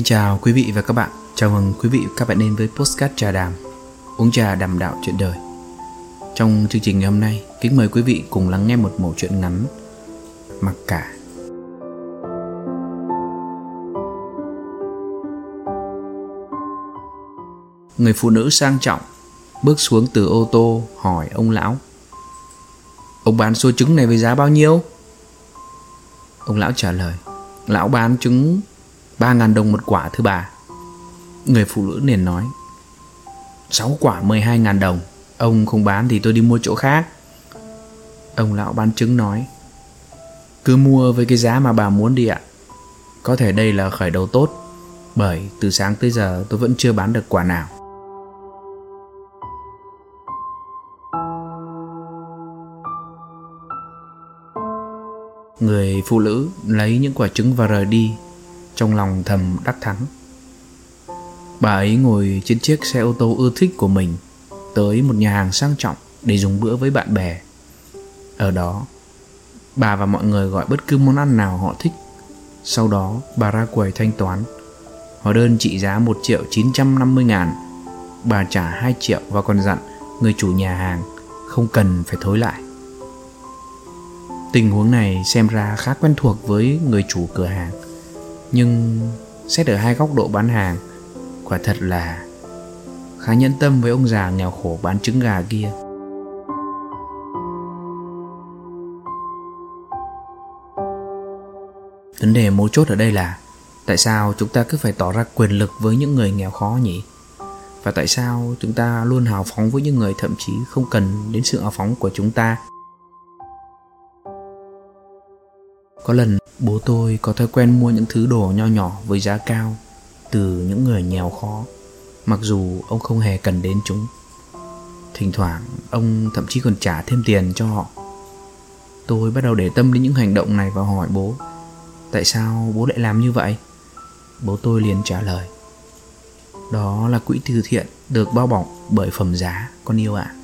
Kính chào quý vị và các bạn. Chào mừng quý vị và các bạn đến với Postcard Trà Đàm, Uống trà đàm đạo chuyện đời. Trong chương trình ngày hôm nay, Kính mời quý vị cùng lắng nghe một mẩu chuyện ngắn, Mặc cả. Người phụ nữ sang trọng Bước xuống từ ô tô hỏi ông lão, Ông bán số trứng này với giá bao nhiêu? Ông lão trả lời, Lão bán trứng 3.000 đồng một quả, thưa bà. Người phụ nữ liền nói 6 quả 12.000 đồng. Ông không bán thì tôi đi mua chỗ khác. Ông lão bán trứng nói, Cứ mua với cái giá mà bà muốn đi ạ. Có thể đây là khởi đầu tốt, Bởi từ sáng tới giờ tôi vẫn chưa bán được quả nào. Người phụ nữ lấy những quả trứng và rời đi. Trong lòng thầm đắc thắng. Bà ấy ngồi trên chiếc xe ô tô ưa thích của mình Tới một nhà hàng sang trọng để dùng bữa với bạn bè. Ở đó, Bà và mọi người gọi bất cứ món ăn nào họ thích. Sau đó, bà ra quầy thanh toán. Hóa đơn trị giá 1 triệu 950 ngàn. Bà trả 2 triệu và còn dặn người chủ nhà hàng không cần phải thối lại. Tình huống này xem ra khá quen thuộc với người chủ cửa hàng. Nhưng xét ở hai góc độ bán hàng, Quả thật là khá nhẫn tâm với ông già nghèo khổ bán trứng gà kia Vấn đề mấu chốt ở đây là Tại sao chúng ta cứ phải tỏ ra quyền lực với những người nghèo khó nhỉ? Và tại sao chúng ta luôn hào phóng với những người thậm chí không cần đến sự hào phóng của chúng ta Có lần bố tôi có thói quen mua những thứ đồ nho nhỏ với giá cao từ những người nghèo khó, mặc dù ông không hề cần đến chúng. Thỉnh thoảng, ông thậm chí còn trả thêm tiền cho họ. Tôi bắt đầu để tâm đến những hành động này và hỏi bố, tại sao bố lại làm như vậy? Bố tôi liền trả lời, đó là quỹ từ thiện được bao bọc bởi phẩm giá con yêu ạ. à.